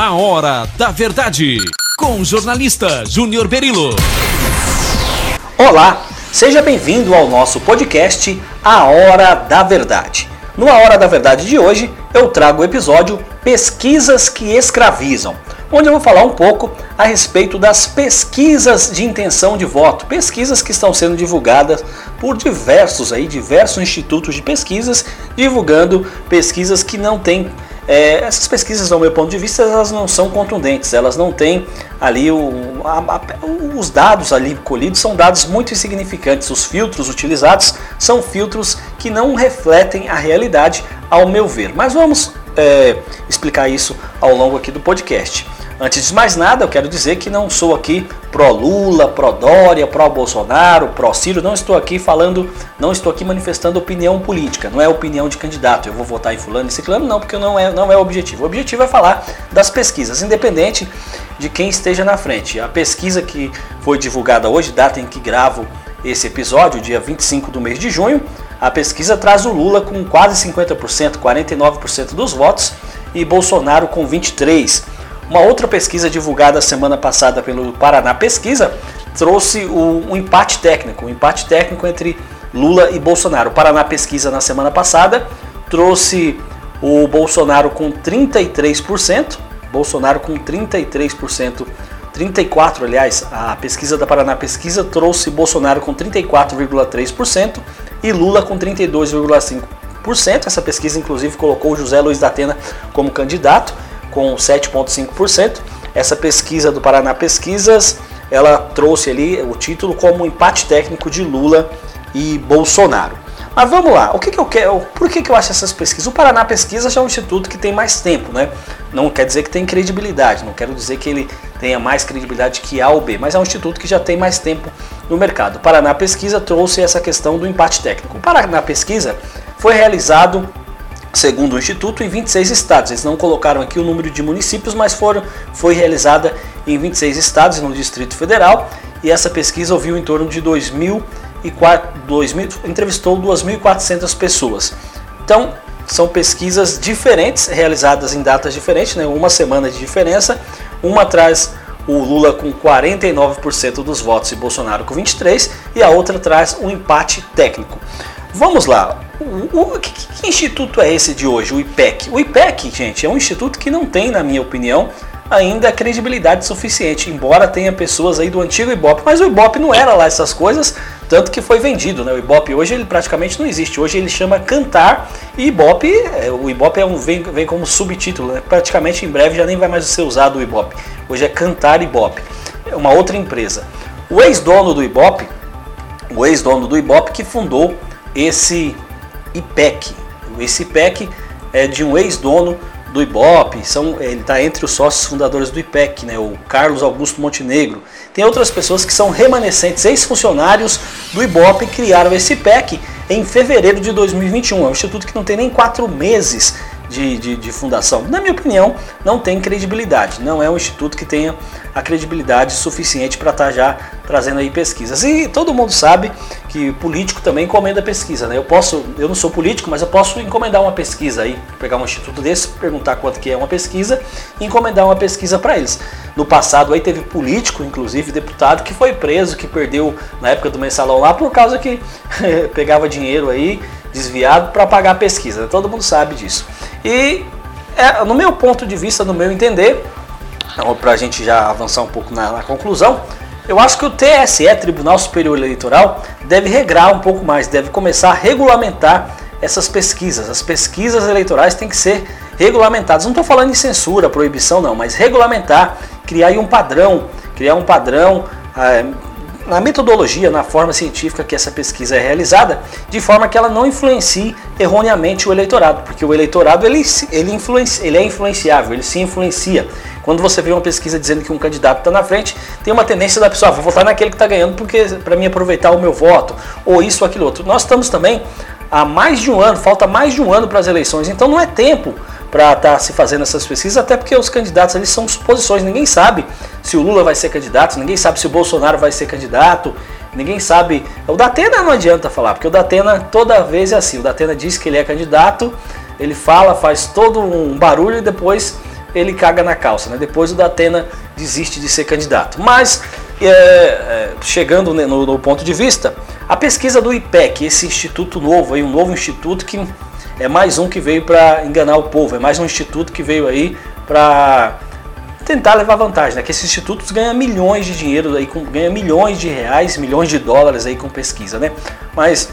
A Hora da Verdade, com o jornalista Júnior Berilo. Olá, seja bem-vindo ao nosso podcast A Hora da Verdade. No A Hora da Verdade de hoje, eu trago o episódio Pesquisas que Escravizam, onde eu vou falar um pouco a respeito das pesquisas de intenção de voto, pesquisas que estão sendo divulgadas por diversos aí, diversos institutos de pesquisas, divulgando pesquisas que não têm é, essas pesquisas, do meu ponto de vista, elas não são contundentes, elas não têm ali o, a, a, os dados ali colhidos são dados muito insignificantes. Os filtros utilizados são filtros que não refletem a realidade, ao meu ver. Mas vamos é, explicar isso ao longo aqui do podcast. Antes de mais nada, eu quero dizer que não sou aqui pró Lula, pró Dória, pró Bolsonaro, pró Ciro, não estou aqui falando, não estou aqui manifestando opinião política, não é opinião de candidato. Eu vou votar em fulano e ciclano, não, porque não é, não é o objetivo. O objetivo é falar das pesquisas, independente de quem esteja na frente. A pesquisa que foi divulgada hoje, data em que gravo esse episódio, dia 25 do mês de junho, a pesquisa traz o Lula com quase 50%, 49% dos votos e Bolsonaro com 23%. Uma outra pesquisa divulgada semana passada pelo Paraná Pesquisa trouxe o, um empate técnico, um empate técnico entre Lula e Bolsonaro. O Paraná Pesquisa na semana passada trouxe o Bolsonaro com 33%, Bolsonaro com 33%, 34, aliás, a pesquisa da Paraná Pesquisa trouxe Bolsonaro com 34,3% e Lula com 32,5%. Essa pesquisa inclusive colocou José Luiz da Atena como candidato com 7,5%. Essa pesquisa do Paraná Pesquisas, ela trouxe ali o título como empate técnico de Lula e Bolsonaro. Mas vamos lá, o que, que eu quero, por que, que eu acho essas pesquisas? O Paraná Pesquisas é um instituto que tem mais tempo, né? Não quer dizer que tem credibilidade, não quero dizer que ele tenha mais credibilidade que A ou B, mas é um instituto que já tem mais tempo no mercado. O Paraná Pesquisa trouxe essa questão do empate técnico. O Paraná Pesquisa foi realizado segundo o Instituto, em 26 estados. Eles não colocaram aqui o número de municípios, mas foram, foi realizada em 26 estados no Distrito Federal. E essa pesquisa ouviu em torno de 2.000 e 2000, entrevistou 2.400 pessoas. Então, são pesquisas diferentes, realizadas em datas diferentes, né? uma semana de diferença. Uma traz o Lula com 49% dos votos e Bolsonaro com 23%, e a outra traz um empate técnico. Vamos lá, o, o que, que, instituto é esse de hoje, o IPEC? O IPEC, gente, é um instituto que não tem, na minha opinião, ainda credibilidade suficiente, embora tenha pessoas aí do antigo Ibope, mas o Ibope não era lá essas coisas, tanto que foi vendido, né? O Ibope hoje ele praticamente não existe. Hoje ele chama Cantar e Ibope, é, o Ibope é um, vem, vem como subtítulo, né? praticamente em breve já nem vai mais ser usado o Ibope. Hoje é Cantar Ibope, é uma outra empresa. O ex-dono do Ibope, o ex-dono do Ibope que fundou esse IPEC. Esse IPEC é de um ex-dono do Ibope, são, ele está entre os sócios fundadores do IPEC, né, o Carlos Augusto Montenegro. Tem outras pessoas que são remanescentes, ex-funcionários do Ibope, criaram esse IPEC em fevereiro de 2021. É um instituto que não tem nem quatro meses de, de, de, fundação. Na minha opinião, não tem credibilidade. Não é um instituto que tenha a credibilidade suficiente para estar tá já trazendo aí pesquisas. E todo mundo sabe que político também encomenda pesquisa, né? Eu posso, eu não sou político, mas eu posso encomendar uma pesquisa aí, pegar um instituto desse, perguntar quanto que é uma pesquisa e encomendar uma pesquisa para eles. No passado aí teve político, inclusive deputado, que foi preso, que perdeu na época do mensalão lá por causa que pegava dinheiro aí desviado para pagar a pesquisa. Todo mundo sabe disso. E é, no meu ponto de vista, no meu entender, então, para a gente já avançar um pouco na, na conclusão, eu acho que o TSE, Tribunal Superior Eleitoral, deve regrar um pouco mais, deve começar a regulamentar essas pesquisas. As pesquisas eleitorais têm que ser regulamentadas. Não estou falando em censura, proibição, não, mas regulamentar, criar um padrão, criar um padrão. Na metodologia, na forma científica que essa pesquisa é realizada, de forma que ela não influencie erroneamente o eleitorado, porque o eleitorado ele, ele, influencia, ele é influenciável, ele se influencia. Quando você vê uma pesquisa dizendo que um candidato está na frente, tem uma tendência da pessoa, ah, vou votar naquele que está ganhando porque para mim aproveitar o meu voto, ou isso ou aquilo outro. Nós estamos também há mais de um ano, falta mais de um ano para as eleições, então não é tempo para estar tá se fazendo essas pesquisas, até porque os candidatos ali são suposições, ninguém sabe se o Lula vai ser candidato, ninguém sabe se o Bolsonaro vai ser candidato, ninguém sabe. O Datena não adianta falar, porque o Datena toda vez é assim, o Datena diz que ele é candidato, ele fala, faz todo um barulho e depois ele caga na calça. Né? Depois o Datena desiste de ser candidato. Mas, é, é, chegando no, no, ponto de vista, a pesquisa do IPEC, esse instituto novo, aí, um novo instituto que é mais um que veio para enganar o povo, é mais um instituto que veio aí para tentar levar vantagem, né? Que esses institutos ganham milhões de dinheiro aí, com, ganham milhões de reais, milhões de dólares aí com pesquisa, né? Mas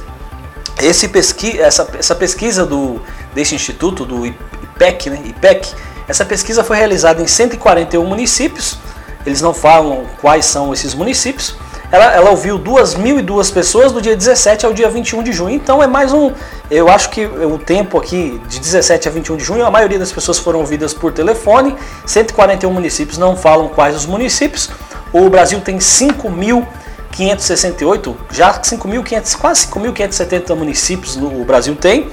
esse pesqui, essa, essa pesquisa do, desse instituto, do IPEC, né? IPEC, essa pesquisa foi realizada em 141 municípios, eles não falam quais são esses municípios, ela, ela ouviu 2.002 pessoas do dia 17 ao dia 21 de junho. Então é mais um. Eu acho que o tempo aqui de 17 a 21 de junho, a maioria das pessoas foram ouvidas por telefone. 141 municípios não falam quais os municípios. O Brasil tem 5.568, já 5.500, quase 5.570 municípios o Brasil tem.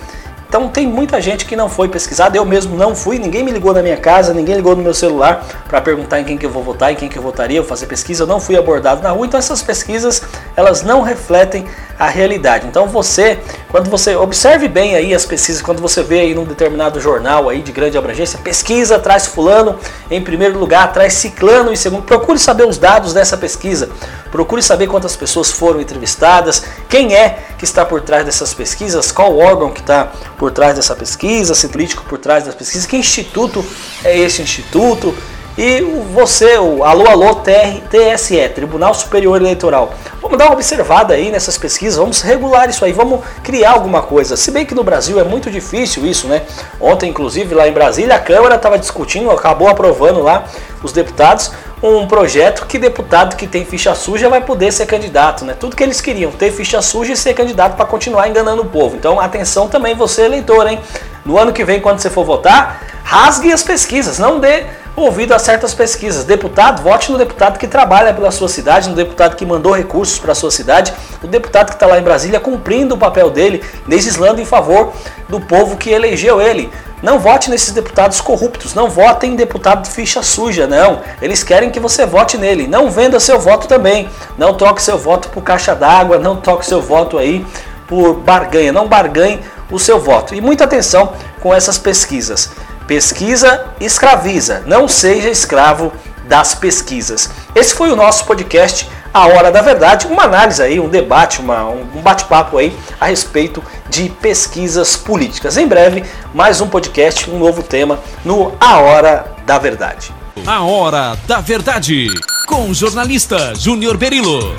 Então tem muita gente que não foi pesquisada, eu mesmo não fui, ninguém me ligou na minha casa, ninguém ligou no meu celular para perguntar em quem que eu vou votar, em quem que eu votaria, eu fazer pesquisa, eu não fui abordado na rua, então essas pesquisas elas não refletem a realidade. Então você, quando você observe bem aí as pesquisas, quando você vê aí num determinado jornal aí de grande abrangência, pesquisa traz fulano em primeiro lugar, traz ciclano em segundo, procure saber os dados dessa pesquisa. Procure saber quantas pessoas foram entrevistadas, quem é que está por trás dessas pesquisas, qual órgão que está por trás dessa pesquisa, se político por trás das pesquisas, que instituto é esse instituto, e você, o Alô Alô TSE, Tribunal Superior Eleitoral. Vamos dar uma observada aí nessas pesquisas, vamos regular isso aí, vamos criar alguma coisa. Se bem que no Brasil é muito difícil isso, né? Ontem, inclusive, lá em Brasília, a Câmara estava discutindo, acabou aprovando lá os deputados um projeto que deputado que tem ficha suja vai poder ser candidato, né? Tudo que eles queriam, ter ficha suja e ser candidato para continuar enganando o povo. Então, atenção também você eleitor, hein? No ano que vem, quando você for votar, rasgue as pesquisas, não dê ouvido a certas pesquisas. Deputado, vote no deputado que trabalha pela sua cidade, no deputado que mandou recursos para a sua cidade, o deputado que está lá em Brasília cumprindo o papel dele, legislando em favor do povo que elegeu ele. Não vote nesses deputados corruptos, não vote em deputado de ficha suja, não. Eles querem que você vote nele. Não venda seu voto também. Não troque seu voto por caixa d'água, não troque seu voto aí por barganha. Não barganhe o seu voto. E muita atenção com essas pesquisas. Pesquisa escraviza, não seja escravo das pesquisas. Esse foi o nosso podcast A Hora da Verdade, uma análise aí, um debate, uma, um bate-papo aí a respeito de pesquisas políticas. Em breve, mais um podcast, um novo tema no A Hora da Verdade. A Hora da Verdade, com o jornalista Júnior Berilo.